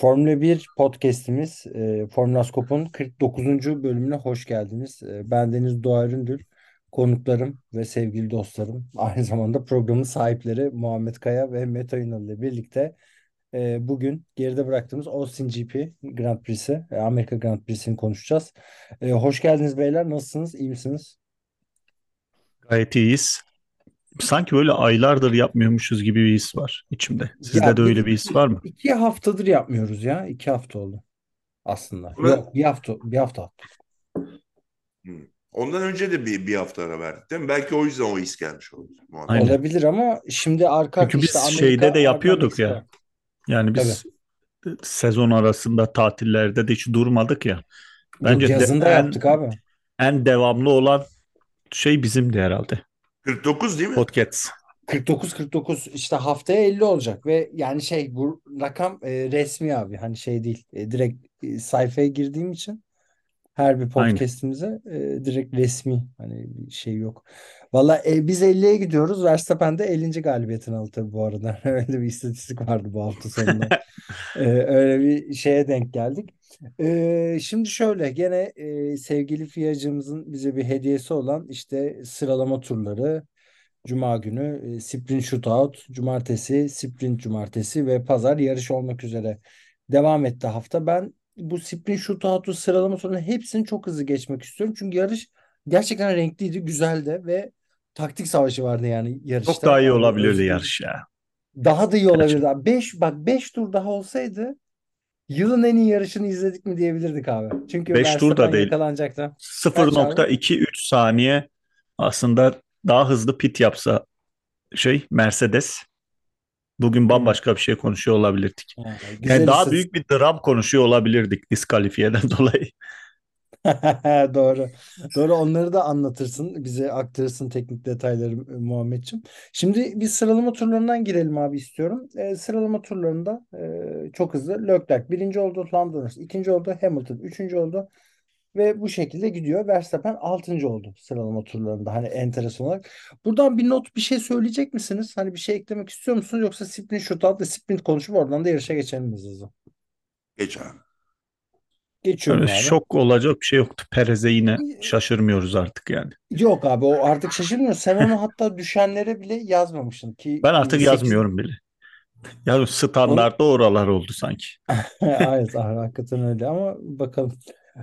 Formula 1 podcast'imiz e, Formula Scope'un 49. bölümüne hoş geldiniz. E, ben Deniz Doğa Üründül, konuklarım ve sevgili dostlarım, aynı zamanda programın sahipleri Muhammed Kaya ve Mete Ünal ile birlikte e, bugün geride bıraktığımız Austin GP Grand Prix'si, e, Amerika Grand Prix'sini konuşacağız. E, hoş geldiniz beyler, nasılsınız, iyi misiniz? Gayet iyiyiz. Sanki böyle aylardır yapmıyormuşuz gibi bir his var içimde. Sizde Ya de öyle bir his var mı? iki haftadır yapmıyoruz ya, iki hafta oldu aslında. Ve- Yok, bir hafta, bir hafta. Hı. Ondan önce de bir, bir hafta ara verdik değil mi? Belki o yüzden o his gelmiş oldu. Muhammed. Aynen. Olabilir ama şimdi arka Çünkü arkaya biz işte Amerika, şeyde de yapıyorduk ya. Meksika. Yani biz sezon arasında tatillerde de hiç durmadık ya. Bence de Yazında en, yaptık abi. en devamlı olan şey bizimdi herhalde. 49 değil mi? Podcast. 49-49 işte haftaya 50 olacak ve yani şey bu rakam e, resmi abi hani şey değil E, direkt e, sayfaya girdiğim için her bir podcast'imize e, direkt resmi hani bir şey yok. Valla e, biz 50'ye gidiyoruz Verstappen de 50. galibiyetini aldı tabii bu arada öyle bir istatistik vardı bu hafta sonunda. E, öyle bir şeye denk geldik. E, şimdi şöyle gene e, sevgili Fiyacımızın bize bir hediyesi olan işte sıralama turları Cuma günü e, sprint shootout, cumartesi sprint cumartesi ve pazar yarış olmak üzere devam etti hafta. Ben bu sprint shootout'u sıralama turlarının hepsini çok hızlı geçmek istiyorum. Çünkü yarış gerçekten renkliydi, güzeldi ve taktik savaşı vardı yani yarışta. Çok daha iyi Yani olabilirdi yarış ya. Daha da iyi olabilirdi. Gerçekten. 5 bak 5 tur daha olsaydı yılın en iyi yarışını izledik mi diyebilirdik abi. Çünkü 5 tur da değil. yakalanacaktı. Kaç abi? 0.23 saniye aslında daha hızlı pit yapsa şey Mercedes bugün bambaşka bir şey konuşuyor olabilirdik. Yani güzel daha büyük bir dram konuşuyor olabilirdik diskalifiyeden dolayı. Doğru. Doğru onları da anlatırsın. Bize aktarırsın teknik detayları Muhammedciğim. Şimdi bir sıralama turlarından girelim abi istiyorum. E, sıralama turlarında e, çok hızlı. Leclerc birinci oldu. Lando ikinci oldu. Hamilton üçüncü oldu. Ve bu şekilde gidiyor. Verstappen altıncı oldu sıralama turlarında. Hani enteresan olarak. Buradan bir not bir şey söyleyecek misiniz? Hani bir şey eklemek istiyor musunuz? Yoksa sprint shootout ve sprint konuşup oradan da yarışa geçelim hızlı hızlı. Geç abi. Geçiyorum Öyle abi. şok olacak bir şey yoktu. Perez'e yine şaşırmıyoruz artık yani. Yok abi o artık şaşırmıyor. Sen onu hatta düşenlere bile yazmamışsın ki Ben artık 8 yazmıyorum bile. Ya standartta oralar oldu sanki. Evet hakikaten öyle ama bakalım.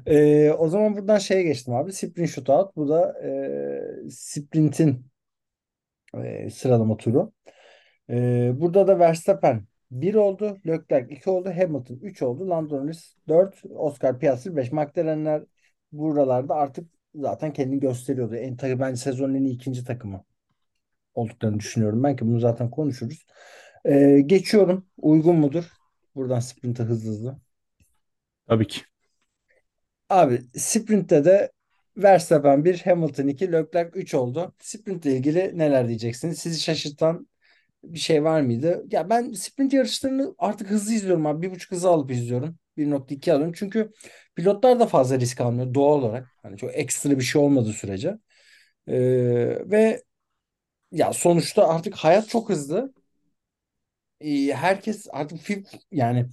Ee, o zaman buradan şeye geçtim abi. Sprint shootout. Bu da e, sprintin e, sıralama turu. E, burada da Verstappen 1 oldu. Leclerc 2 oldu. Hamilton 3 oldu. Lando Norris 4. Oscar Piastri 5. McLaren'ler buralarda artık zaten kendini gösteriyordu. En tabii bence sezonun en iyi ikinci takımı olduklarını düşünüyorum. Ben ki bunu zaten konuşuruz. E, geçiyorum. Uygun mudur? Buradan sprinte hızlı hızlı. Tabii ki. Abi sprintte de Verstappen 1, Hamilton 2, Leclerc 3 oldu. Sprintle ilgili neler diyeceksiniz? Sizi şaşırtan bir şey var mıydı? Ya ben sprint yarışlarını artık hızlı izliyorum abi. Bir buçuk hızı alıp izliyorum. 1.2 alıyorum. Çünkü pilotlar da fazla risk almıyor doğal olarak. Hani çok ekstra bir şey olmadığı sürece. Ee, ve ya sonuçta artık hayat çok hızlı. Ee, herkes artık yani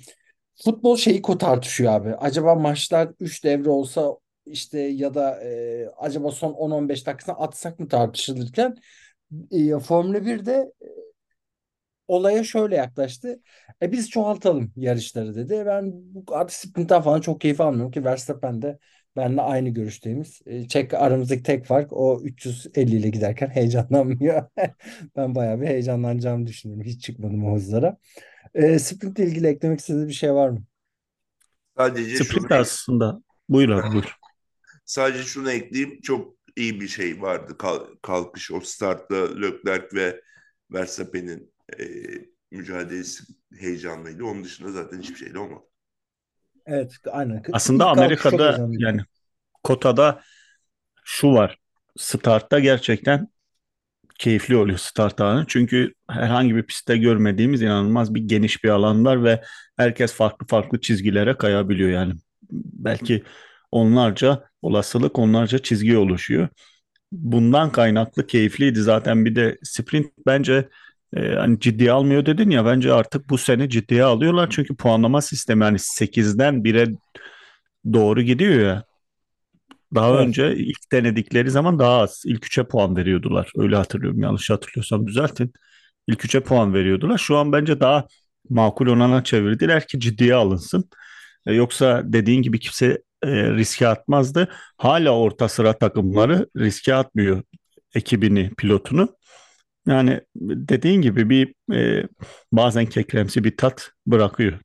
Futbol şeyi tartışıyor abi. Acaba maçlar 3 devre olsa işte ya da e, acaba son 10-15 dakikasını atsak mı tartışılırken e, Formula 1'de e, olaya şöyle yaklaştı. E biz çoğaltalım yarışları dedi. Ben bu artık sprintten falan çok keyif almıyorum ki Verstappen de benimle aynı görüşteyimiz. E, çek aramızdaki tek fark o 350 ile giderken heyecanlanmıyor. Ben bayağı bir heyecanlanacağımı düşünüyorum. Hiç çıkmadım o hızlara. E, sprintle ilgili eklemek istediğiniz bir şey var mı? Sadece şunu, Sprint aslında. Buyur abi buyur. sadece şunu ekleyeyim. Çok iyi bir şey vardı. Kal- kalkış o startta Leclerc ve Verstappen'in e, mücadelesi heyecanlıydı. Onun dışında zaten hiçbir şey de olmadı. Evet, aynen. Aslında İlk Amerika'da yani kotada şu var. Startta gerçekten keyifli oluyor start anı. Çünkü herhangi bir pistte görmediğimiz inanılmaz bir geniş bir alan var ve herkes farklı farklı çizgilere kayabiliyor yani. Belki onlarca olasılık, onlarca çizgi oluşuyor. Bundan kaynaklı keyifliydi zaten bir de sprint bence e, hani ciddiye almıyor dedin ya bence artık bu sene ciddiye alıyorlar çünkü puanlama sistemi hani 8'den 1'e doğru gidiyor ya. Daha Evet. önce ilk denedikleri zaman daha az. İlk üçe puan veriyordular. Öyle hatırlıyorum. Yanlış hatırlıyorsam düzeltin. İlk üçe puan veriyordular. Şu an bence daha makul olana çevirdiler ki ciddiye alınsın. E, yoksa dediğin gibi kimse e, riske atmazdı. Hala orta sıra takımları riske atmıyor ekibini, pilotunu. Yani dediğin gibi bir e, bazen kekremsi bir tat bırakıyor.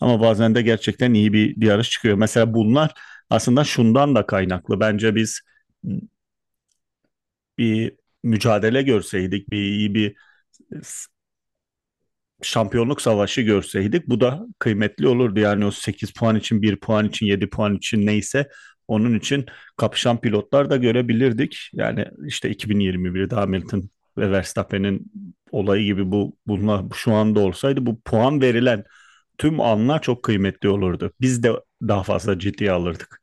Ama bazen de gerçekten iyi bir, bir yarış çıkıyor. Mesela bunlar aslında şundan da kaynaklı. Bence biz bir mücadele görseydik, bir iyi bir şampiyonluk savaşı görseydik bu da kıymetli olurdu. Yani o 8 puan için, 1 puan için, 7 puan için neyse onun için kapışan pilotlar da görebilirdik. Yani işte 2021'de Hamilton ve Verstappen'in olayı gibi bu bunlar şu anda olsaydı bu puan verilen tüm anlar çok kıymetli olurdu. Biz de daha fazla ciddiye alırdık.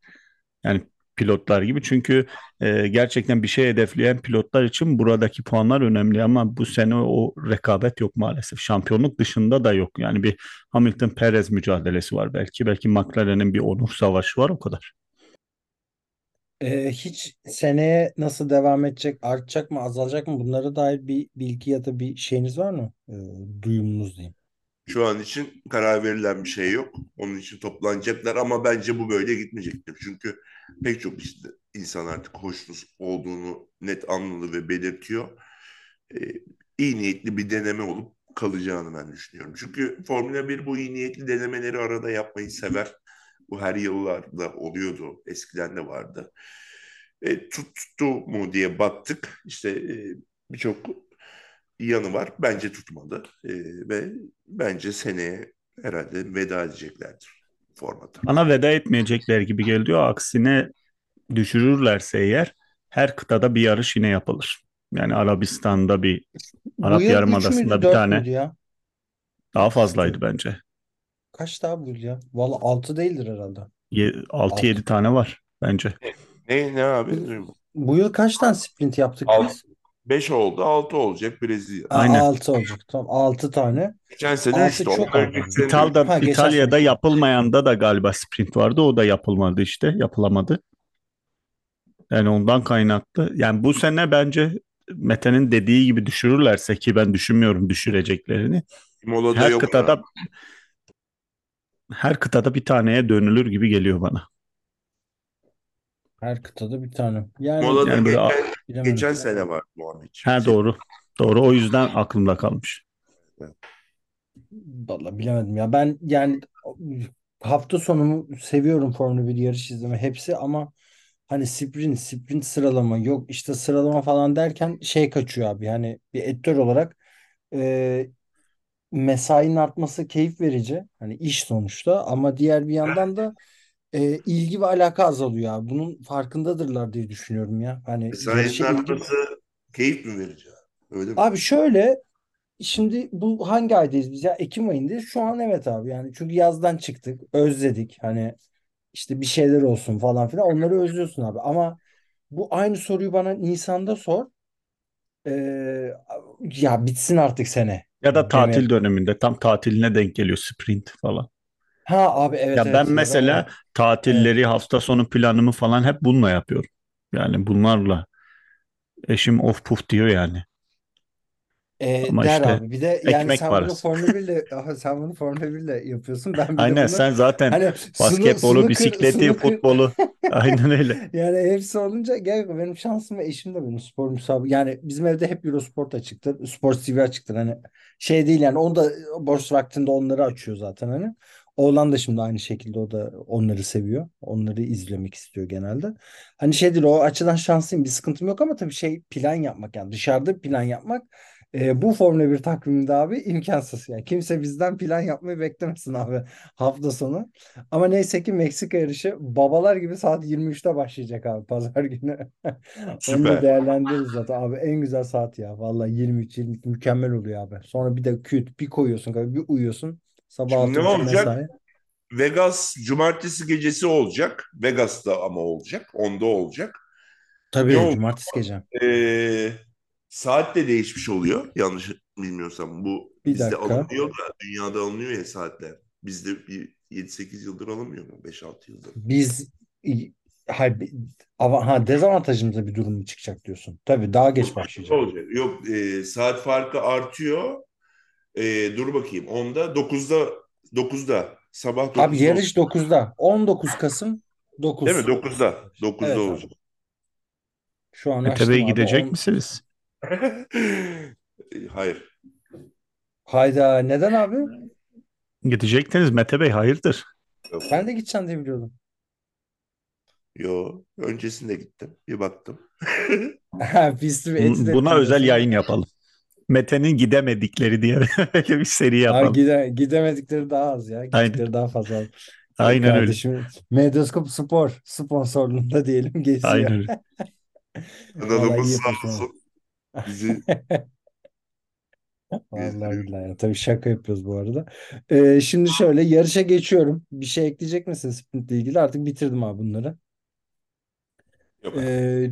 Yani pilotlar gibi çünkü e, gerçekten bir şey hedefleyen pilotlar için buradaki puanlar önemli ama bu sene o rekabet yok maalesef. Şampiyonluk dışında da yok. Yani bir Hamilton Perez mücadelesi var belki. Belki McLaren'in bir onur savaşı var o kadar. Ee, hiç seneye nasıl devam edecek, artacak mı, azalacak mı? Bunlara dair bir bilgi ya da bir şeyiniz var mı? Ee, duyumunuz diyeyim. Şu an için karar verilen bir şey yok. Onun için toplanacaklar ama bence bu böyle gitmeyecektir. Çünkü pek çok işte insan artık hoşnut olduğunu net anladı ve belirtiyor. Ee, iyi niyetli bir deneme olup kalacağını ben düşünüyorum. Çünkü Formula 1 bu iyi niyetli denemeleri arada yapmayı sever. Bu her yıllarda oluyordu. Eskiden de vardı. E, tuttu mu diye baktık. İşte e, birçok yanı var. Bence tutmadı. E, ve bence seneye herhalde veda edeceklerdir formata. Bana veda etmeyecekler gibi geliyor. Aksine düşürürlerse eğer her kıtada bir yarış yine yapılır. Yani Arabistan'da bir Arap Bu yıl 3 Yarımadası'nda bir 4 tane ya? daha fazlaydı bence. Kaç daha bu yıl ya? Valla 6 değildir herhalde. 6-7 tane var bence. Ne ne abi? Bu yıl kaç tane sprint yaptık Alt- biz? 5 oldu, 6 olacak Brezilya. Aynen. 6 olacak. Tamam 6 tane. Geçen sene Altı 3'tü. çok Onlar oldu. geçen sene İtal'da, Ha, geçen İtalya'da sene. yapılmayanda da galiba sprint vardı. O da yapılmadı işte. Yapılamadı. Yani ondan kaynaklı. Yani bu sene bence Mete'nin dediği gibi düşürürlerse ki ben düşünmüyorum düşüreceklerini. Mola'da Her yok. kıtada her kıtada bir taneye dönülür gibi geliyor bana. Her kıtada bir tane. Yani Mola'da Yani böyle geçen, bilemedim. geçen sene var Muhammed. Ha doğru. Doğru. O yüzden aklımda kalmış. Vallahi bilemedim ya. Ben yani hafta sonumu seviyorum Formula 1 yarış izleme hepsi ama hani sprint, sprint sıralama yok işte sıralama falan derken şey kaçıyor abi. Hani bir editör olarak e, mesainin artması keyif verici. Hani iş sonuçta ama diğer bir yandan da e, ilgi ve alaka azalıyor abi. Bunun farkındadırlar diye düşünüyorum ya. Hani Mesainin artması keyif mi verici? Öyle mi? Abi şöyle şimdi bu hangi aydayız biz ya? Ekim ayındayız. Şu an evet abi yani çünkü yazdan çıktık. Özledik. Hani işte bir şeyler olsun falan filan. Onları özlüyorsun abi. Ama bu aynı soruyu bana Nisan'da sor. Ee, ya bitsin artık sene. Ya da tatil döneminde tam tatiline denk geliyor sprint falan. Ha abi evet Ya evet ben da mesela o. tatilleri, hafta sonu planımı falan hep bununla yapıyorum. Yani bunlarla. Eşim of puf diyor yani. Ee, Ama der işte abi. Bir de yani ekmek sen bunu parası. Formula 1 ile Aha, sen bunu Formula 1 ile yapıyorsun. Ben bir de Aynen bunu sen zaten hani sunu, basketbolu, bisikleti, snooker futbolu aynen öyle. Yani hepsi olunca gel benim şansım ve eşim de benim spor müsabı. Yani bizim evde hep Eurosport açıktır. Sport TV açıktır. Hani şey değil yani onu da boş vaktinde onları açıyor zaten hani. Oğlan da şimdi aynı şekilde o da onları seviyor. Onları izlemek istiyor genelde. Hani şey değil o açıdan şanslıyım bir sıkıntım yok ama tabii şey plan yapmak yani dışarıda plan yapmak E, bu Formula 1 takviminde abi imkansız. Yani kimse bizden plan yapmayı beklemesin abi hafta sonu. Ama neyse ki Meksika yarışı babalar gibi saat 23'te başlayacak abi pazar günü. Onu da değerlendiririz zaten abi en güzel saat ya. Vallahi 23 mükemmel oluyor abi. Sonra bir de küt bir koyuyorsun abi bir uyuyorsun. Sabah Şimdi ne 6.30 olacak? mesai. Vegas cumartesi gecesi olacak. Vegas'ta ama olacak. Onda olacak. Tabii Ne cumartesi gece. Ee, saat de değişmiş oluyor. Yanlış bilmiyorsam. Bu Bir bizde dakika. alınıyor da dünyada alınıyor ya saatler. Bizde bir 7-8 yıldır alınmıyor mu? 5-6 yıldır. Biz hayır, ha, dezavantajımıza bir durum mu çıkacak diyorsun. Tabii daha geç başlayacak. olacak? Yok e, saat farkı artıyor. E, dur bakayım. Onda 9'da 9'da sabah 9'da Abi yarış 9'da. 19 Kasım 9. değil mi? 9'da. 9'da Evet abi. olacak. Şu an Bey abi. gidecek On- misiniz? Hayır. Hayda neden abi? Gidecektiniz Mete Bey hayırdır? Yok. Ben de gideceğim diye biliyordum. Yo, öncesinde gittim. Bir baktım. Ha, Pisti bir eti Bun- de Buna özel yayın yapalım. Mete'nin gidemedikleri diye öyle bir seri Abi yapalım. gide, gidemedikleri daha az ya. Aynen. Gittikleri daha fazla. Ay Aynen öyle. kardeşim. Medyaskop Spor sponsorluğunda diyelim geziyor. Aynen öyle. Vallahi iyi Kanalımız sağ yapıyorsun. olsun. Bizi Vallahi gezdiriyor. billahi. Tabii şaka yapıyoruz bu arada. Ee, şimdi şöyle yarışa geçiyorum. Bir şey ekleyecek misin sprintle ilgili? Artık bitirdim abi bunları. Yok abi. Ee,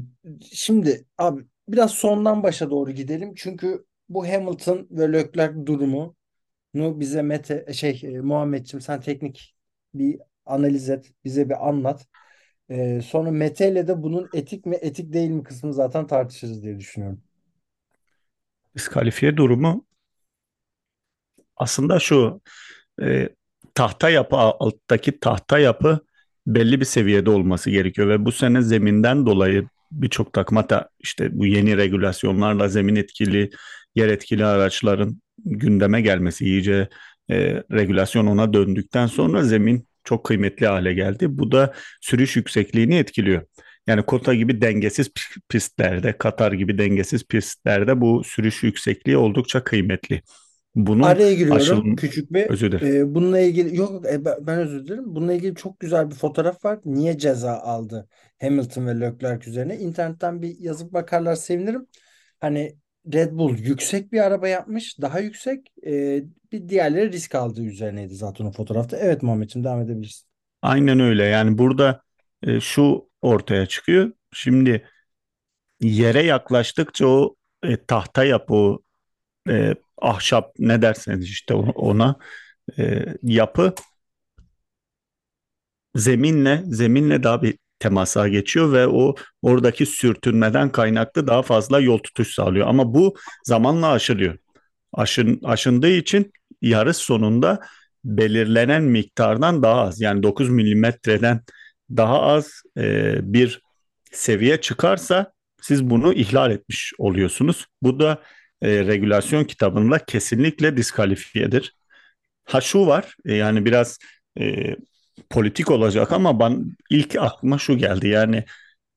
şimdi abi biraz sondan başa doğru gidelim. Çünkü bu Hamilton ve Leclerc durumunu bize Mete şey e, Muhammedciğim sen teknik bir analiz et. Bize bir anlat. Ee, sonra Mete ile de bunun etik mi etik değil mi kısmını zaten tartışırız diye düşünüyorum. Diskalifiye durumu aslında şu e, tahta yapı alttaki tahta yapı belli bir seviyede olması gerekiyor ve bu sene zeminden dolayı birçok takım hatta işte bu yeni regülasyonlarla zemin etkili yer etkili araçların gündeme gelmesi iyice e, regülasyon ona döndükten sonra zemin çok kıymetli hale geldi. Bu da sürüş yüksekliğini etkiliyor. Yani kota gibi dengesiz pistlerde, Katar gibi dengesiz pistlerde bu sürüş yüksekliği oldukça kıymetli. Bunun Araya giriyorum aşıl küçük bir. özür dilerim. Ee, bununla ilgili yok e, ben özür dilerim. Bununla ilgili çok güzel bir fotoğraf var. Niye ceza aldı Hamilton ve Leclerc üzerine? İnternetten bir yazıp bakarlar sevinirim. Hani Red Bull yüksek bir araba yapmış, daha yüksek. Ee, bir diğerleri risk aldığı üzerineydi zaten o fotoğrafta. Evet Muhammedciğim devam edebilirsin. Aynen öyle. Yani burada e, şu ortaya çıkıyor. Şimdi yere yaklaştıkça o e, tahta yapı, e, ahşap ne derseniz işte ona e, yapı zeminle zeminle daha bir temasa geçiyor ve o oradaki sürtünmeden kaynaklı daha fazla yol tutuş sağlıyor. Ama bu zamanla aşılıyor. Aşın, aşındığı için yarış sonunda belirlenen miktardan daha az yani 9 milimetreden daha az e, bir seviye çıkarsa siz bunu ihlal etmiş oluyorsunuz. Bu da e, regülasyon kitabında kesinlikle diskalifiyedir. Ha şu var e, yani biraz e, politik olacak ama ben ilk aklıma şu geldi yani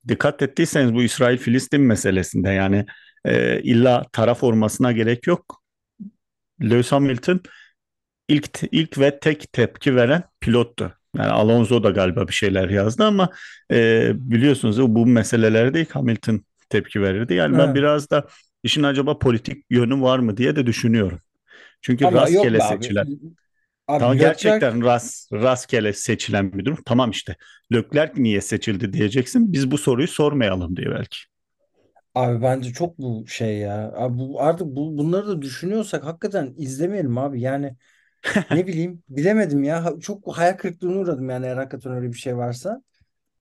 dikkat ettiyseniz bu İsrail-Filistin meselesinde yani e, illa taraf olmasına gerek yok. Lewis Hamilton ilk ilk ve tek tepki veren pilottu. Yani Alonso da galiba bir şeyler yazdı ama e, biliyorsunuz bu meselelerde ilk Hamilton tepki verirdi. Yani ben Evet. biraz da işin acaba politik yönü var mı diye de düşünüyorum. Çünkü Ama rastgele seçilen Abi Tamam Leclerc gerçekten ras, rastgele seçilen bir durum. Tamam işte. Leclerc niye seçildi diyeceksin. Biz bu soruyu sormayalım diye belki. Abi bence çok bu şey ya. Abi bu artık bu, bunları da düşünüyorsak hakikaten izlemeyelim abi. Yani ne bileyim bilemedim ya. Çok hayal kırıklığına uğradım yani eğer hakikaten öyle bir şey varsa.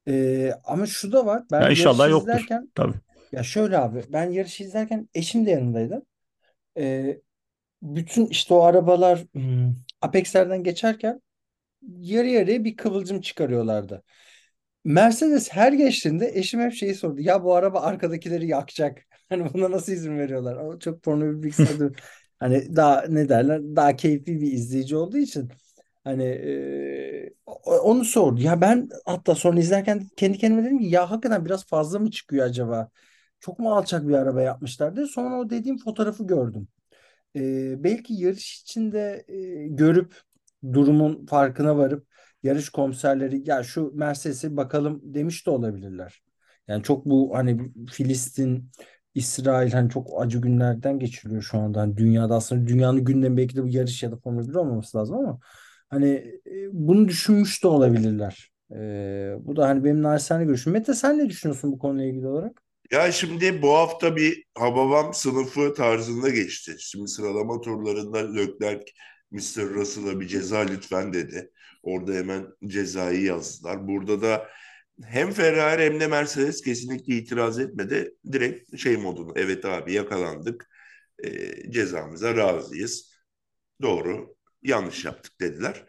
Ee, ama şu da var. Ben Ya inşallah yarışı yoktur. izlerken Tabii. ya şöyle abi ben yarışı izlerken eşim de yanındaydı. Ee, bütün işte o arabalar hmm, Apex'lerden geçerken yarı yarıya bir kıvılcım çıkarıyorlardı. Mercedes her geçtiğinde eşim hep şeyi sordu. Ya bu araba arkadakileri yakacak. Hani buna nasıl izin veriyorlar? Ama çok porno bir bilgisayarda hani daha ne derler? Daha keyifli bir izleyici olduğu için hani e, onu sordu. Ya ben hatta sonra izlerken kendi kendime dedim ki ya hakikaten biraz fazla mı çıkıyor acaba? çok mu alçak bir araba yapmışlardı. Sonra o dediğim fotoğrafı gördüm. Ee, belki yarış içinde e, görüp durumun farkına varıp yarış komiserleri ya şu Mercedes'e bakalım demiş de olabilirler. Yani çok bu hani Filistin, İsrail hani çok acı günlerden geçiriyor şu anda. Hani dünyada aslında dünyanın gündemi belki de bu yarış ya da Formula 1 olmaması lazım ama hani e, bunu düşünmüş de olabilirler. Ee, bu da hani benim naçizane görüşüm. Mete sen ne düşünüyorsun bu konuyla ilgili olarak? Ya şimdi bu hafta bir Hababam sınıfı tarzında geçti. Şimdi sıralama turlarında Leclerc Mr. Russell'a bir ceza lütfen dedi. Orada hemen cezayı yazdılar. Burada da hem Ferrari hem de Mercedes kesinlikle itiraz etmedi. Direkt şey modunu evet abi yakalandık. E, cezamıza razıyız. Doğru yanlış yaptık dediler.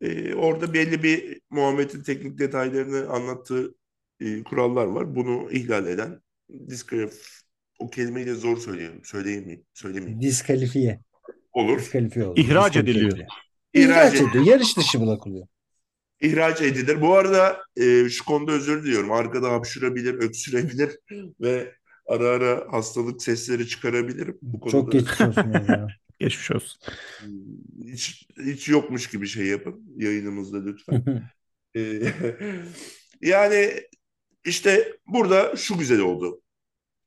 E, orada belli bir Muhammed'in teknik detaylarını anlattığı e, kurallar var. Bunu ihlal eden diskalif o kelimeyi de zor söyleyeyim. Söyleyeyim Söylemeyeyim. Diskalifiye. Olur. Diskalifiye oldu. İhraç Diskalifiye ediliyor. ediliyor. İhraç İhraç, ediyor. Yarış dışı bırakılıyor. İhraç edilir. Bu arada e, şu konuda özür diliyorum. Arkada hapşırabilir, öksürebilir ve ara ara hastalık sesleri çıkarabilir. Bu konuda Çok geçmiş olsun. yani. Geçmiş olsun. hiç, hiç yokmuş gibi şey yapın yayınımızda lütfen. E, yani işte burada şu güzel oldu.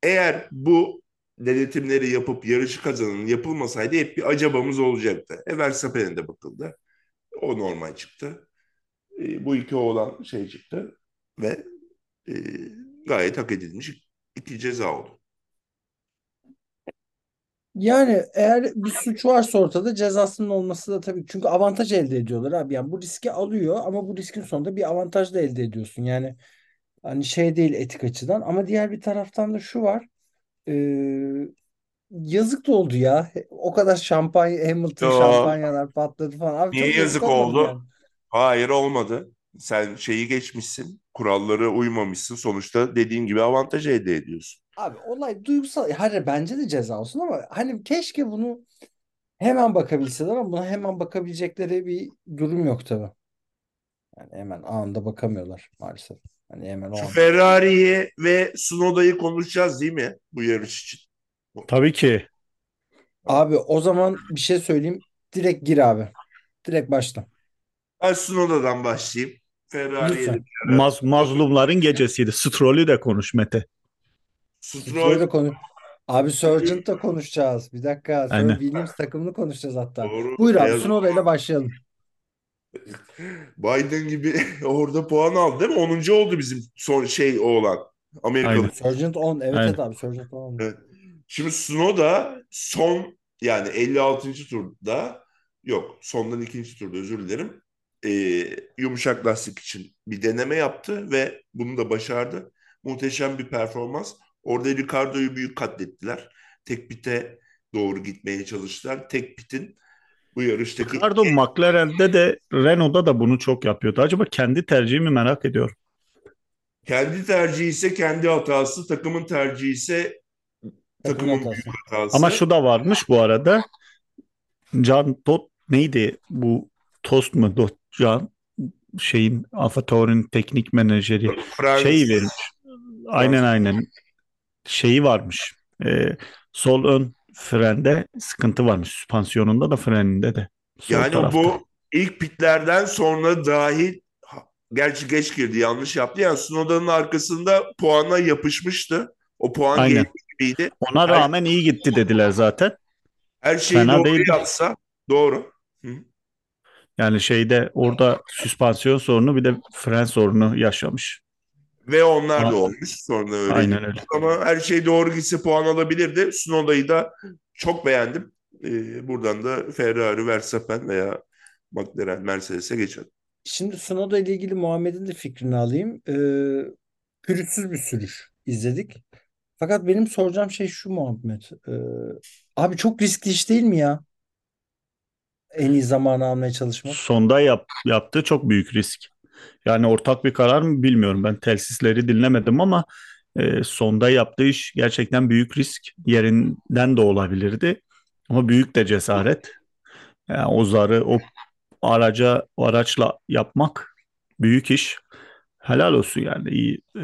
Eğer bu denetimleri yapıp yarışı kazanan yapılmasaydı hep bir acabamız olacaktı. E Verstappen'e de bakıldı. O normal çıktı. E, bu iki oğlan şey çıktı ve e, gayet hak edilmiş iki ceza oldu. Yani eğer bir suç varsa ortada cezasının olması da tabii çünkü avantaj elde ediyorlar abi. Yani bu riski alıyor ama bu riskin sonunda bir avantaj da elde ediyorsun. Yani hani şey değil etik açıdan ama diğer bir taraftan da şu var. Ee, yazık da oldu ya. O kadar şampanya Hamilton Yo. şampanyalar patladı falan. Abi Niye çok yazık oldu? yani. Hayır olmadı. Sen şeyi geçmişsin, kurallara uymamışsın. Sonuçta dediğin gibi avantaj elde ediyorsun. Abi olay duygusal. Hayır bence de ceza olsun ama hani keşke bunu hemen bakabilseler ama buna hemen bakabilecekleri bir durum yok tabii. Yani hemen anında bakamıyorlar maalesef. Hani hemen o Şu an. Ferrari'yi ve Tsunoda'yı konuşacağız değil mi bu yarış için? Tabii ki. Abi o zaman bir şey söyleyeyim. Direkt gir abi. Direkt başla. Ben Tsunoda'dan başlayayım. Ferrari'ye de. Maz, mazlumların gecesiydi. Stroll'ü de konuş Mete. Stroll Böyle konu. Abi Sargent'la konuşacağız. Bir dakika. Sonra Aynen. Williams takımını konuşacağız hatta. Doğru. Buyur abi Tsunoda ile başlayalım. Biden gibi orada puan aldı değil mi? 10. oldu bizim son şey oğlan. Amerikalı. Aynen. Sargent 10. Evet Aynen. evet abi Sargent 10. Evet. Şimdi Tsunoda son yani 56. turda yok sondan ikinci turda özür dilerim. Ee, yumuşak lastik için bir deneme yaptı ve bunu da başardı. Muhteşem bir performans. Orada Ricardo'yu büyük katlettiler. Tek pite doğru gitmeye çalıştılar. Tek pitin bu yarıştaki Ricardo McLaren'de de Renault'da da bunu çok yapıyordu. Acaba kendi tercihi mi merak ediyorum. kendi tercihi ise kendi hatası, takımın tercihi ise Takım takımın hatası. büyük hatası. Ama şu da varmış bu arada. Can Tot neydi bu Tost mu? Dot, Can şeyin AlphaTauri'nin teknik menajeri Franz- şey vermiş. Aynen aynen. Şeyi varmış. Ee, sol ön frende sıkıntı varmış. Süspansiyonunda da freninde de. Sol Yani tarafta. bu ilk pitlerden sonra dahil gerçi geç girdi yanlış yaptı. Yani Snowda'nın arkasında puana yapışmıştı. O puan Aynen. gibiydi. Ona rağmen iyi gitti dediler zaten. Her şeyi Fena doğru değildi. yapsa doğru. Hı. Yani şeyde orada süspansiyon sorunu bir de fren sorunu yaşamış. Ve onlar Ha. da olmuş sonra öyle. Aynen öyle. Ama her şey doğru gitse puan alabilirdi. Snowda'yı da çok beğendim. Ee, buradan da Ferrari, Verstappen veya McLaren, Mercedes'e geçelim. Şimdi Tsunoda ile ilgili Muhammed'in de fikrini alayım. Ee, pürüzsüz bir sürüş izledik. Fakat benim soracağım şey şu Muhammed. Ee, abi çok riskli iş değil mi ya? En iyi zamanı almaya çalışmak. Sonda yap, yaptığı çok büyük risk. Yani ortak bir karar mı bilmiyorum. Ben telsizleri dinlemedim ama e, sonda yaptığı iş gerçekten büyük risk. Yerinden de olabilirdi. Ama büyük de cesaret. Yani o zarı o araca o araçla yapmak büyük iş. Helal olsun yani iyi. E,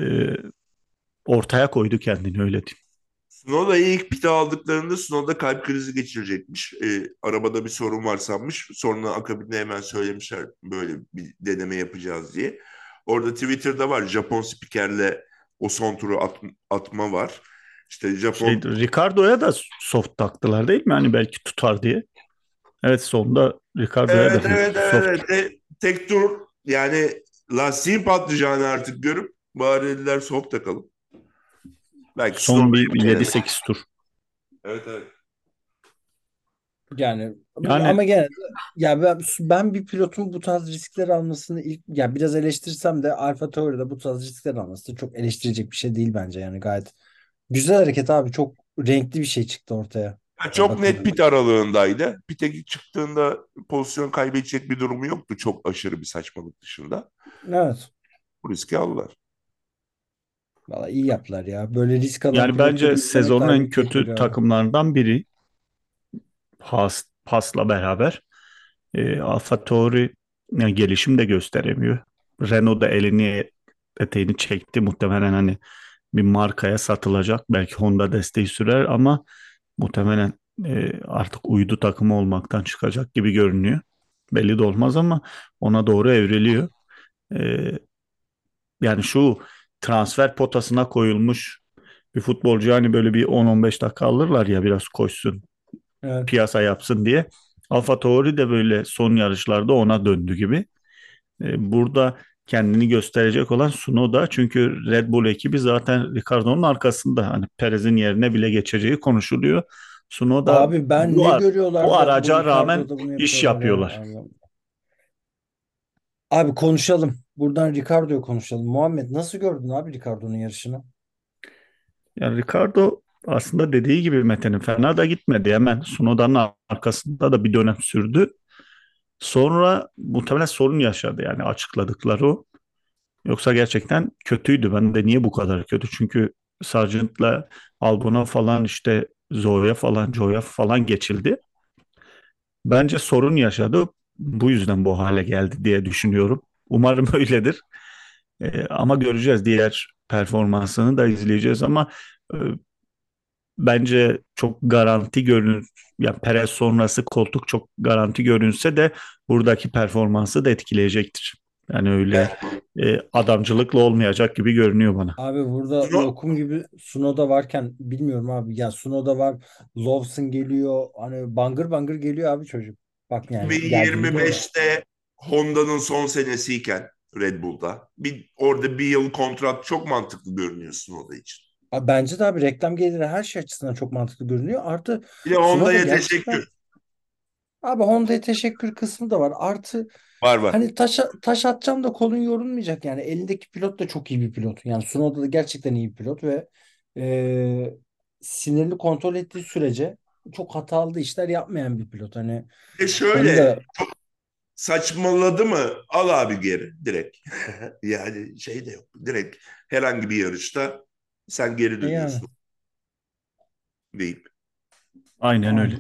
ortaya koydu kendini öyle diyeyim. Snowda'yı ilk pite aldıklarında Snowda kalp krizi geçirecekmiş. Ee, arabada bir sorun var sanmış. Sonra akabinde hemen söylemişler böyle bir deneme yapacağız diye. Orada Twitter'da var Japon spikerle o son turu at- atma var. İşte Japon Şey, Ricardo'ya da soft taktılar değil mi? Hani belki tutar diye. Evet sonunda Ricardo'ya Evet da evet soft. evet. E, tek tur yani lastiğin patlayacağını artık görüp bari dediler soft takalım. Belki Son bir denemek. 7-8 tur. Evet evet. Yani, Yani- ama gene ya ben, ben bir pilotun bu tarz riskler almasını ilk ya biraz eleştirsem de Alfa Tauri'de bu tarz riskler alması da çok eleştirecek bir şey değil bence yani gayet güzel hareket abi çok renkli bir şey çıktı ortaya. Ya çok Bakın. net pit aralığındaydı. Pite çıktığında pozisyon kaybedecek bir durumu yoktu çok aşırı bir saçmalık dışında. Evet. Bu riski aldılar. Valla iyi yaptılar ya. Böyle risk alan Yani bence sezonun en bir kötü abi. takımlarından biri. Haas, Haas'la beraber. E, AlphaTauri yani gelişim de gösteremiyor. Renault da elini eteğini çekti muhtemelen hani bir markaya satılacak. Belki Honda desteği sürer ama muhtemelen e, artık uydu takımı olmaktan çıkacak gibi görünüyor. Belli de olmaz ama ona doğru evriliyor. E, yani şu transfer potasına koyulmuş bir futbolcu hani böyle bir 10-15 dakika alırlar ya biraz koşsun Evet. piyasa yapsın diye. Alfa Tauri de böyle son yarışlarda ona döndü gibi. E, burada kendini gösterecek olan Tsunoda çünkü Red Bull ekibi zaten Ricardo'nun arkasında hani Perez'in yerine bile geçeceği konuşuluyor. Tsunoda Abi ben bu, ne ar- görüyorlar bu araca bu rağmen iş yapıyorlar ya. Abi konuşalım. Buradan Ricardo'yu konuşalım. Muhammed nasıl gördün abi Ricardo'nun yarışını? Yani Ricardo aslında dediği gibi Mete'nin fena da gitmedi. Hemen Tsunoda'nın arkasında da bir dönem sürdü. Sonra muhtemelen sorun yaşadı yani açıkladıkları o. Yoksa gerçekten kötüydü. Ben de niye bu kadar kötü? Çünkü Sargent'la Albon'a falan işte Zoe'ya falan Joe'ya falan geçildi. Bence sorun yaşadı. Bu yüzden bu hale geldi diye düşünüyorum. Umarım öyledir. Ee, ama göreceğiz. Diğer performansını da izleyeceğiz ama e, bence çok garanti görün yani Perez sonrası koltuk çok garanti görünse de buradaki performansı da etkileyecektir. Yani öyle e, adamcılıkla olmayacak gibi görünüyor bana. Abi burada lokum gibi Sunoda varken bilmiyorum abi. Ya Sunoda var. Lawson geliyor. Hani bangır bangır geliyor abi çocuk. Bak yani geldiğinde 2025'te Honda'nın son senesiyken Red Bull'da bir, orada bir yıl kontrat çok mantıklı görünüyor Tsunoda için. Abi bence de abi reklam geliri her şey açısından çok mantıklı görünüyor. Artı Bir de Honda'ya gerçekten- teşekkür. abi Honda'ya teşekkür kısmı da var. Artı Var var. Hani taş, taş atacağım da kolun yorulmayacak yani. Elindeki pilot da çok iyi bir pilot. Yani Tsunoda da gerçekten iyi bir pilot ve e, sinirini kontrol ettiği sürece çok hatalı işler yapmayan bir pilot. Hani E şöyle da saçmaladı mı al abi geri direkt. yani şey de yok. Direkt herhangi bir yarışta sen geri dönüyorsun. Deyip. Aynen öyle.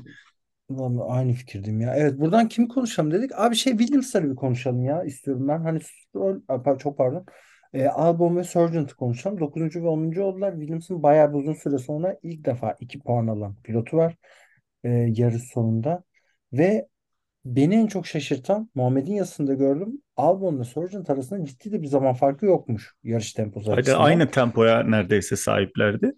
Vallahi aynı fikirdeyim ya. Evet buradan kimi konuşalım dedik. Abi şey Williams'ları bir konuşalım ya istiyorum ben. Hani çok pardon. E, Albon ve Sargent'ı konuşalım. 9. ve 10. oldular. Williams'ın bayağı bir uzun süre sonra ilk defa 2 puan alan pilotu var. E, yarış sonunda. Ve beni en çok şaşırtan Muhammed'in yazısında gördüm. Albon ve Sargent arasında ciddi de bir zaman farkı yokmuş yarış temposu Hadi açısından. aynı tempoya neredeyse sahiplerdi.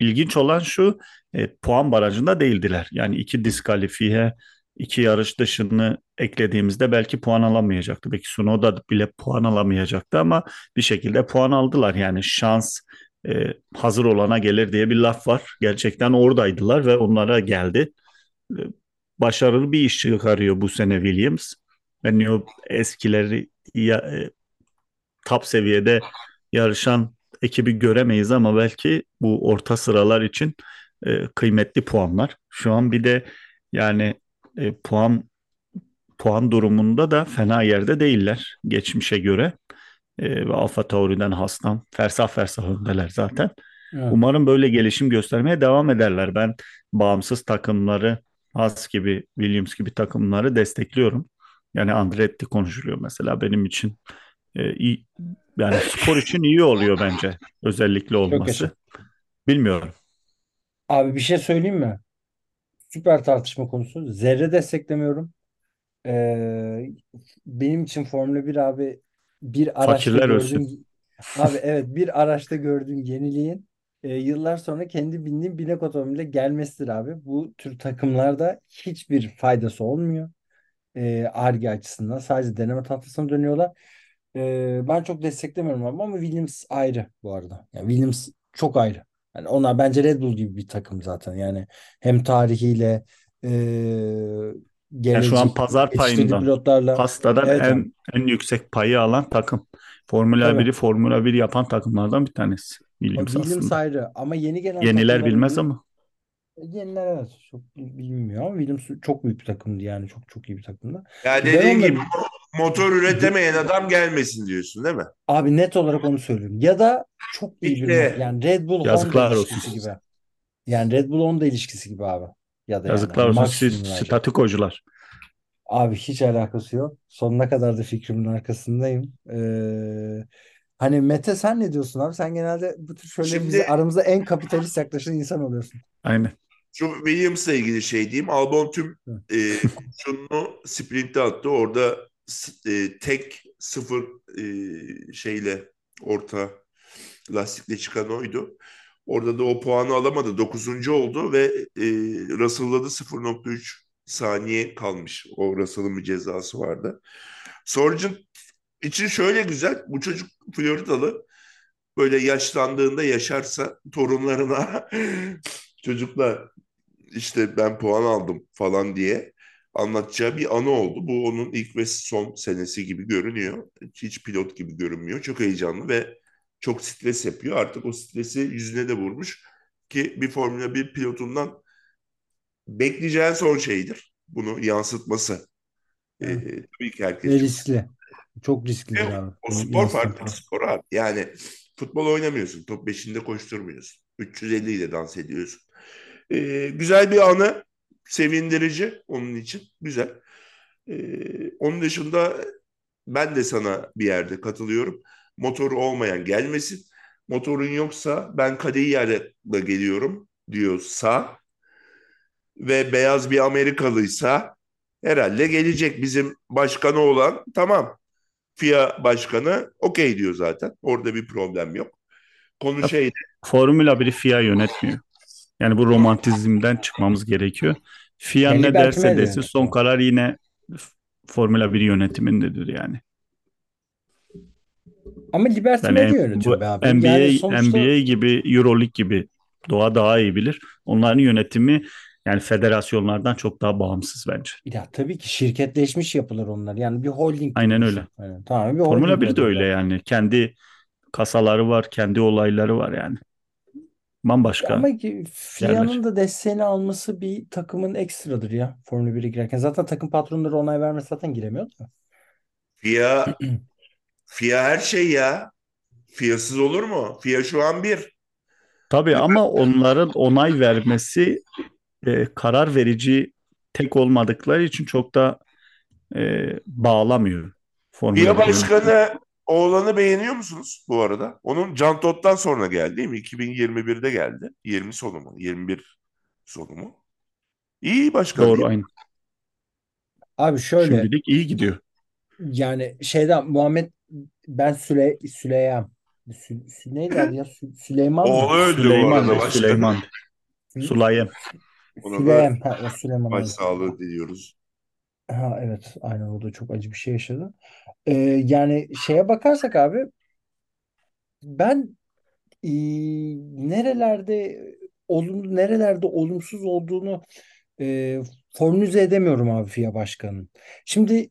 İlginç olan şu e, puan barajında değildiler. Yani iki diskalifiye, iki yarış dışını eklediğimizde belki puan alamayacaktı. Belki Tsunoda bile puan alamayacaktı ama bir şekilde puan aldılar. Yani şans e, hazır olana gelir diye bir laf var. Gerçekten oradaydılar ve onlara geldi. E, başarılı bir iş çıkarıyor bu sene Williams. Ben o eskileri ya, e, top seviyede yarışan ekibi göremeyiz ama belki bu orta sıralar için e, kıymetli puanlar. Şu an bir de yani e, puan puan durumunda da fena yerde değiller geçmişe göre. E, ve Alfa Tauri'den Haas'tan fersah fersah öndeler zaten. Evet. Umarım böyle gelişim göstermeye devam ederler. Ben bağımsız takımları Haas gibi, Williams gibi takımları destekliyorum. Yani Andretti konuşuluyor mesela benim için e, iyi, Yani spor için iyi oluyor bence özellikle olması. Bilmiyorum. Abi bir şey söyleyeyim mi? Süper tartışma konusu. Zerre desteklemiyorum. Ee, benim için Formula 1 abi bir araçta Fakirler ölsün. gördüğüm abi evet bir araçta gördüğüm yeniliğin e, yıllar sonra kendi bindiğim binek otomobile gelmesidir abi. Bu tür takımlarda hiçbir faydası olmuyor. Ar-Ge açısından sadece deneme tahtasına dönüyorlar. E, ben çok desteklemiyorum abi ama Williams ayrı bu arada. Yani Williams çok ayrı. Yani onlar bence Red Bull gibi bir takım zaten. Yani hem tarihiyle e, Yani şu an gelecek pazar payından pilotlarla pastadan evet abi. en en yüksek payı alan takım. Formula Tabii. 1'i Formula 1 yapan takımlardan bir tanesi Williams Williams aslında. ayrı ama yeni gelen Yeniler bilmez ama yeniler evet çok bilmiyor ama Williams çok büyük bir takımdı yani çok çok iyi bir takımdı. Yani dediğin onları gibi motor üretemeyen adam gelmesin diyorsun değil mi? abi net olarak onu söylüyorum. Ya da çok iyi bir İşte yani Red Bull Honda yazıklar ilişkisi olsun. gibi. Yani Red Bull Honda ilişkisi gibi abi. Ya da yani Yazıklar hani olsun siz statikocular. Abi hiç alakası yok. Sonuna kadar da fikrimin arkasındayım. Ee, hani Mete sen ne diyorsun abi? Sen genelde bu tür şöyle bize Şimdi aramızda en kapitalist yaklaşan insan oluyorsun. Aynen. şu Williams'la ilgili şey diyeyim. Albon tüm e, kurşununu sprinte attı. Orada e, tek sıfır e, şeyle orta lastikle çıkan oydu. Orada da o puanı alamadı. Dokuzuncu oldu ve e, Russell'da da 0.3 saniye kalmış. O Russell'ın bir cezası vardı. Sargent için şöyle güzel. Bu çocuk Floridalı. Böyle yaşlandığında yaşarsa torunlarına çocuklar işte ben puan aldım falan diye anlatacağı bir anı oldu. Bu onun ilk ve son senesi gibi görünüyor. Hiç pilot gibi görünmüyor. Çok heyecanlı ve çok stres yapıyor. Artık o stresi yüzüne de vurmuş ki bir Formula 1 pilotundan bekleyeceğin son şeydir. Bunu yansıtması. Evet. Ee, tabii ki herkes Ve çok riskli. Çok risklidir Yok, abi. o spor farklı spor abi. Yani futbol oynamıyorsun. Top 5'inde koşturmuyorsun. 350 ile dans ediyorsun. Ee, güzel bir anı. Sevindirici onun için. Güzel. Ee, onun dışında ben de sana bir yerde katılıyorum. Motoru olmayan gelmesin. Motorun yoksa ben Kadehiyer'le geliyorum diyorsa ve beyaz bir Amerikalıysa herhalde gelecek bizim başkanı olan tamam. FIA başkanı okey diyor zaten. Orada bir problem yok. Konu Ya, şey Formula 1'i FIA yönetmiyor. Yani bu romantizmden çıkmamız gerekiyor. FIA ne derse desin son karar yine Formula 1 yönetimindedir yani. Ama Liberty Yani Media yönetiyor be abi. NBA Yani sonuçta NBA gibi EuroLeague gibi Doğa daha iyi bilir. Onların yönetimi yani federasyonlardan çok daha bağımsız bence. ya tabii ki şirketleşmiş yapılar onlar. Yani bir holding Aynen öyle. Yani, tamam bir Formula holding 1 de öyle yani. Kendi kasaları var, kendi olayları var yani. Bambaşka Ama. FIA'nın da desteğini alması bir takımın ekstradır ya Formula 1'e girerken. Zaten takım patronları onay vermesi zaten giremiyor da. FIA FIA her şey ya. FIA'sız olur mu? FIA şu an bir. Tabii ama onların onay vermesi e, karar verici tek olmadıkları için çok da e, bağlamıyor Formula FIA 1 yönetimini. başkanı oğlanı beğeniyor musunuz bu arada? Onun Can Todt'tan sonra geldi değil mi? 2021'de geldi. 20 sonu mu? 21 sonu mu? İyi başkan Doğru aynı. Abi şöyle Şimdilik iyi gidiyor. yani şeyden Muhammed ben Süle Süleyman Sü, Sü, neydi adı ya? Sü, Süleyman mı? Oğlu öldü bu Süleyman arada de başkanı. Süleyman. Sü, Sulayem. Ona Süleyman. Süleyman evet. başsağlığı diliyoruz. Ha, evet aynen o da çok acı bir şey yaşadı. Ee, yani şeye bakarsak abi ben e, nerelerde olumlu nerelerde olumsuz olduğunu e, formüle edemiyorum abi FIA başkanının. Şimdi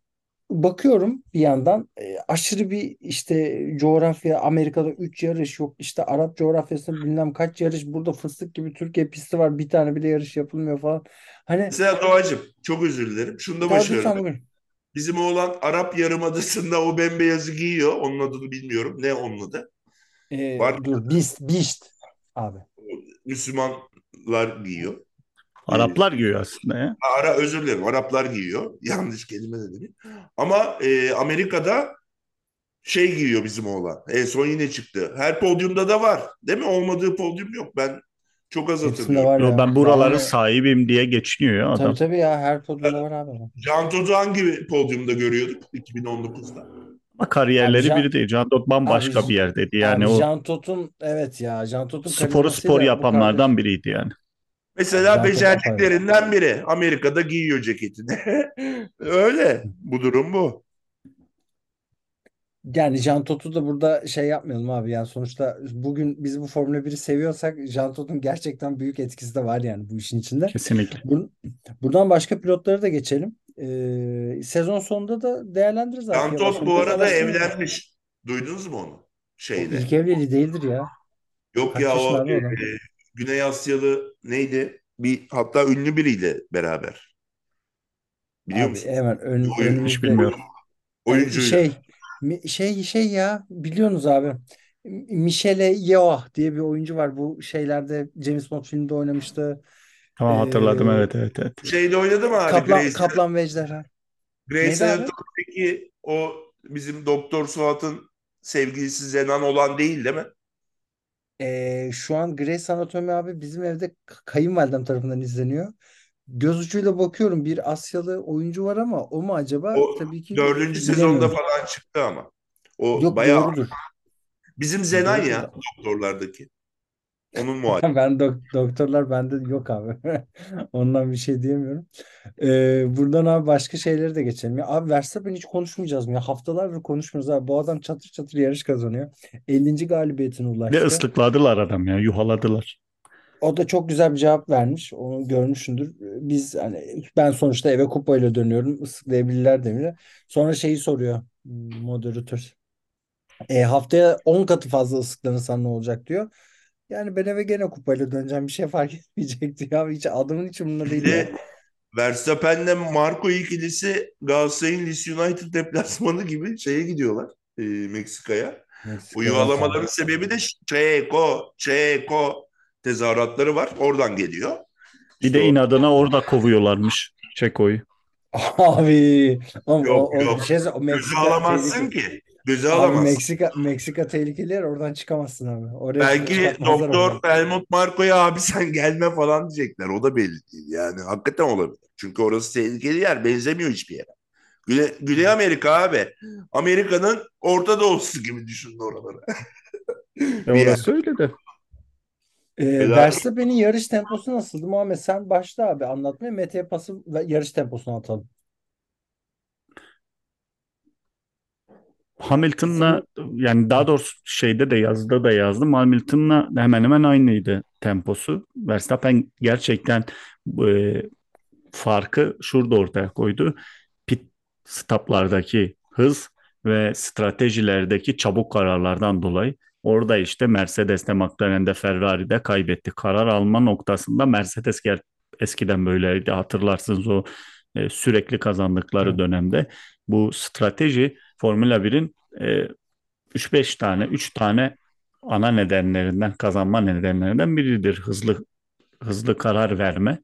bakıyorum bir yandan e, aşırı bir işte coğrafya Amerika'da 3 yarış yok işte Arap coğrafyasında bilmem kaç yarış burada fıstık gibi Türkiye pisti var bir tane bile yarış yapılmıyor falan. Hani Mesela Doğacığım çok özür dilerim. Şunu da bugün. Bizim oğlan Arap Yarımadası'nda o bembeyazı giyiyor. Onun adını bilmiyorum. Ne onun adı? E, Var dur Beast, Beast abi. Müslümanlar giyiyor. Ee, Araplar giyiyor aslında ya. Ara özür dilerim. Araplar giyiyor. Yanlış kelime de değil. Ama e, Amerika'da şey giyiyor bizim oğlan. En son yine çıktı. Her podyumda da var. Değil mi? Olmadığı podyum yok. Ben çok az hatırlıyorum. var ya. ben buraların Yani- sahibim diye geçiniyor ya adam. Tabii tabii ya her podyumda var abi. Can Todu hangi podyumda görüyorduk 2019'da? Ama kariyerleri Abi Can- biri değil. Can Dot bambaşka Abi- bir yerdeydi. Yani abi o Jean Tot'un evet ya Jean Tot'un sporu spor yapanlardan biriydi yani. Mesela Can Todu beceriklerinden biri. Amerika'da giyiyor ceketini. Öyle. Bu durum bu. Yani Jean Tot'u da burada şey yapmayalım abi. Yani sonuçta bugün biz bu Formula 1'i seviyorsak Jean Tot'un gerçekten büyük etkisi de var yani bu işin içinde. Kesinlikle. Bur- buradan başka pilotlara da geçelim. Ee, sezon sonunda da değerlendiririz yavaş Todt bu arada evlenmiş. Duydunuz mu onu? O Şeyde. ilk evliliği değildir ya. Yok Kaç ya o e? Güney Asyalı neydi? Bir hatta ünlü biriyle beraber. Biliyor Abi musun? hemen ön, Bir oyun- önümüzde Hiç bilmiyorum. Oyuncuyla. şey şey şey ya biliyorsunuz abi. Michelle Yeoh diye bir oyuncu var. Bu şeylerde James Bond filminde oynamıştı. Tamam hatırladım Ee, evet evet evet. Şeyde oynadı mı abi? Kaplan Grey's, Kaplan ve Ejderha. Grey's Neydi abi? Anatomy'deki o bizim Doktor Suat'ın sevgilisi Zenan olan değil değil mi? Ee, şu an Grey's Anatomy abi bizim evde kayınvalidem tarafından izleniyor. Göz ucuyla bakıyorum bir Asyalı oyuncu var ama o mu acaba? O Tabii ki dördüncü sezonda bilemiyorum. falan çıktı ama. O Yok bayağı doğrudur. bizim Zenan Doğrudur doktorlardaki. Onun muadili. Ben dok- doktorlar bende yok abi. Ondan bir şey diyemiyorum. Ee, buradan abi başka şeyleri de geçelim. Ya abi Verstappen hiç konuşmayacağız mı? Ya haftalardır konuşmuyoruz abi. Bu adam çatır çatır yarış kazanıyor. 50. galibiyetine ulaştı. ıslıkladılar adam ya yuhaladılar. O da çok güzel bir cevap vermiş. Onu görmüşsündür. Biz hani ben sonuçta eve kupayla dönüyorum. Islıklayabilirler demiyor. Sonra şeyi soruyor moderatör. E, haftaya 10 katı fazla ıslıklanırsan ne olacak diyor. Yani ben eve gene kupayla döneceğim. Bir şey fark etmeyecek diyor. Hiç adamın hiç umurunda Bir değil ya. de Verstappen'le Marco ikilisi Galatasaray'ın Leeds United deplasmanı gibi şeye gidiyorlar. e, Meksika'ya. Bu Meksika'dan yuvalamaların sonra. sebebi de Çeko, Çeko tezahüratları var. Oradan geliyor. Bir de o- inadına orada kovuyorlarmış Çeko'yu. Abi ama Yok, o, o yok. bir şey o Meksika alamazsın tehlikeli. ki. Göze Abi alamazsın. Meksika Meksika tehlikeli yer oradan çıkamazsın abi. Oraya Belki doktor. Helmut Marko'ya abi sen gelme falan diyecekler. O da belli değil. Yani hakikaten olabilir. Çünkü orası tehlikeli yer. Benzemiyor hiçbir yere. Güney, Güney Amerika abi. Amerika'nın Orta Doğusu gibi düşünün oraları. E orası öyle de. Helal. Verstappen'in yarış temposu nasıldı Muhammed? Sen başla abi anlatmaya. Mete'ye pası ve yarış temposunu atalım. Hamilton'la yani daha doğrusu şeyde de yazıda da yazdım. Hamilton'la hemen hemen aynıydı temposu. Verstappen gerçekten e, farkı şurada ortaya koydu. Pit stoplardaki hız ve stratejilerdeki çabuk kararlardan dolayı orada işte Mercedes'te, McLaren'de, Ferrari'de kaybetti. Karar alma noktasında Mercedes ger- eskiden böyleydi hatırlarsınız o e, sürekli kazandıkları dönemde. Bu strateji Formula 1'in e, 3-5 tane, 3 tane ana nedenlerinden, kazanma nedenlerinden biridir. Hızlı hızlı karar verme.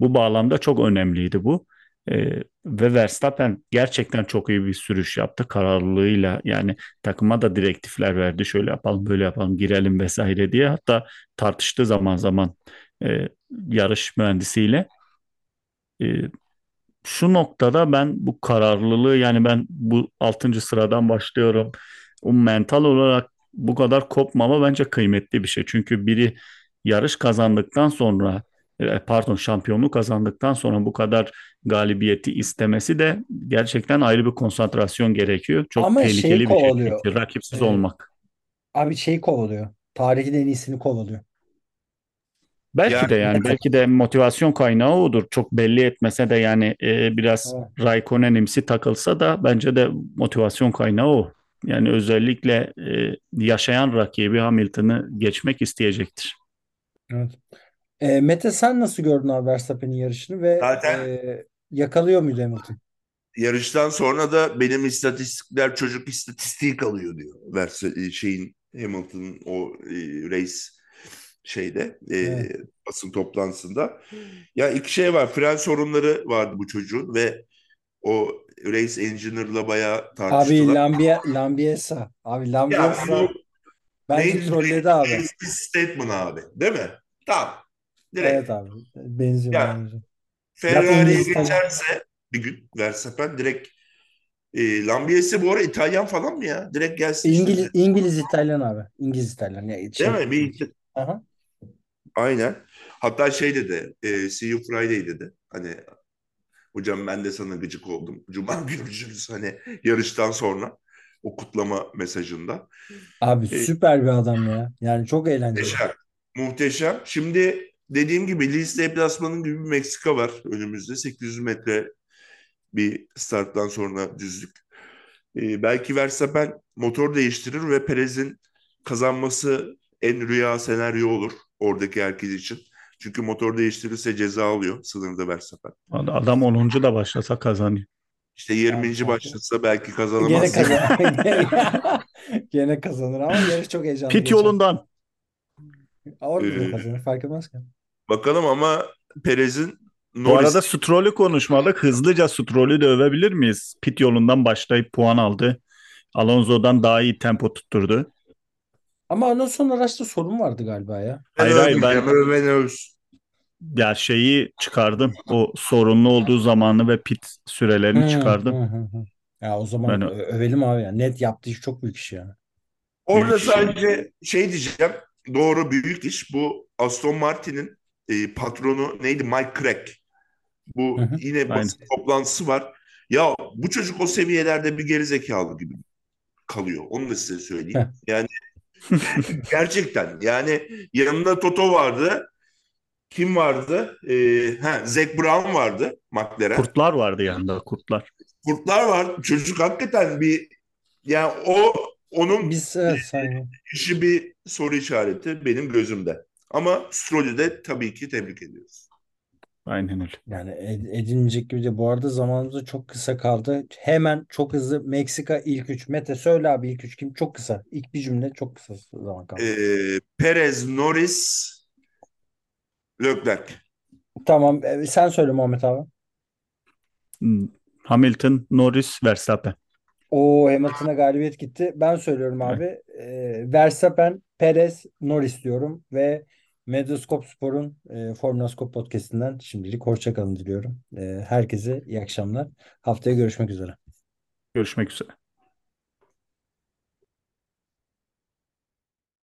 Bu bağlamda çok önemliydi bu. Ee, ve Verstappen gerçekten çok iyi bir sürüş yaptı kararlılığıyla. Yani takıma da direktifler verdi. Şöyle yapalım, böyle yapalım, girelim vesaire diye. Hatta tartıştı zaman zaman e, yarış mühendisiyle. E, şu noktada ben bu kararlılığı yani ben bu 6. sıradan başlıyorum. O mental olarak bu kadar kopmama bence kıymetli bir şey. Çünkü biri yarış kazandıktan sonra e, pardon şampiyonluk kazandıktan sonra bu kadar galibiyeti istemesi de gerçekten ayrı bir konsantrasyon gerekiyor. Çok Ama şeyi tehlikeli bir şey kovalıyor. çünkü rakipsiz Ee, olmak. Abi şey kovalıyor. Tarihin en iyisini kovalıyor. Belki Yani de yani belki de motivasyon kaynağı odur. Çok belli etmese de yani e, biraz Evet. Raikkonen'imsi takılsa da bence de motivasyon kaynağı o. Yani özellikle e, yaşayan rakibi Hamilton'ı geçmek isteyecektir. Evet. Ee, Mete sen nasıl gördün abi Verstappen'in yarışını ve Zaten- e, yakalıyor muydu Hamilton? Yarıştan sonra da benim istatistikler çocuk istatistiği kalıyor diyor. Verse, şeyin Hamilton'ın o e, race şeyde e, Evet. basın toplantısında. Ya iki şey var. Fren sorunları vardı bu çocuğun ve o Race Engineer'la bayağı Abi tartıştılar. Lambie, Lambiesa. Abi Ya Lambiesa bu bence trolledi abi. Eski statement abi. Değil mi? Tamam. Direkt. Evet abi. Benziyor. Ya, benziyor. Ferrari'ye geçerse bir gün Verstappen direkt e, Lambiesi bu ara İtalyan falan mı ya? Direkt gelsin işte. İngiliz, İngiliz İtalyan abi. İngiliz İtalyan. Ya, şey, Değil mi? Bir, Aha. Aynen. Hatta şey dedi. E, See you Friday dedi. Hani hocam ben de sana gıcık oldum. Cuma görüşürüz hani yarıştan sonra. O kutlama mesajında. Abi E, süper bir adam ya. Yani çok eğlenceli. Muhteşem. Muhteşem. Şimdi dediğim gibi Leeds deplasmanı gibi bir Meksika var önümüzde. 800 metre bir starttan sonra düzlük. Ee, belki Verstappen motor değiştirir ve Perez'in kazanması en rüya senaryo olur oradaki herkes için. Çünkü motor değiştirirse ceza alıyor sınırda Verstappen. Adam 10. da başlasa kazanıyor. İşte 20. belki. başlasa belki Gene kazanamaz. kazanır. Gene kazanır ama yarış çok heyecanlı Pit geçer. yolundan. Orada da Ee, kazanır fark etmez ki. Bakalım ama Perez'in Bu Norris arada Stroll'ü konuşmadık. Hızlıca Stroll'ü de övebilir miyiz? Pit yolundan başlayıp puan aldı. Alonso'dan daha iyi tempo tutturdu. Ama sonra araçta sorun vardı galiba ya. Hayır, hayır, ben- övsün. Ya şeyi çıkardım. O sorunlu olduğu zamanı ve pit sürelerini Hı, çıkardım. hı, hı, hı. Ya o zaman Ben- övelim abi ya. Net yaptığı iş çok büyük iş ya. Orada Büyük iş. sadece şey diyeceğim. Doğru büyük iş. Bu Aston Martin'in e, patronu neydi? Mike Crack. Bu Hı hı. yine basın toplantısı var. Ya bu çocuk o seviyelerde bir gerizekalı gibi kalıyor. Onu da size söyleyeyim. Heh. Yani gerçekten yani yanında Toto vardı. Kim vardı? E, ha, Zac Brown vardı McLaren. Kurtlar vardı yanında kurtlar. Kurtlar var. Çocuk hakikaten bir yani o onun Biz evet işi bir soru işareti benim gözümde. Ama Stroll'ü de tabii ki tebrik ediyoruz. Aynen öyle. Yani ed- edilmeyecek gibi de. Bu arada zamanımız da çok kısa kaldı. Hemen çok hızlı Meksika ilk üç. Mete söyle abi ilk üç kim? Çok kısa. İlk bir cümle çok kısa zaman kaldı. Ee, Perez, Norris, Leclerc. Tamam e, sen söyle Muhammed abi. Hmm. Hamilton, Norris, Verstappen. O Hamilton'a galibiyet gitti. Ben söylüyorum abi. E, Verstappen, Perez, Norris diyorum ve Medyaskop Spor'un e, Formula Skop podcast'inden şimdilik hoşça kalın diliyorum. E, herkese iyi akşamlar. Haftaya görüşmek üzere. Görüşmek üzere.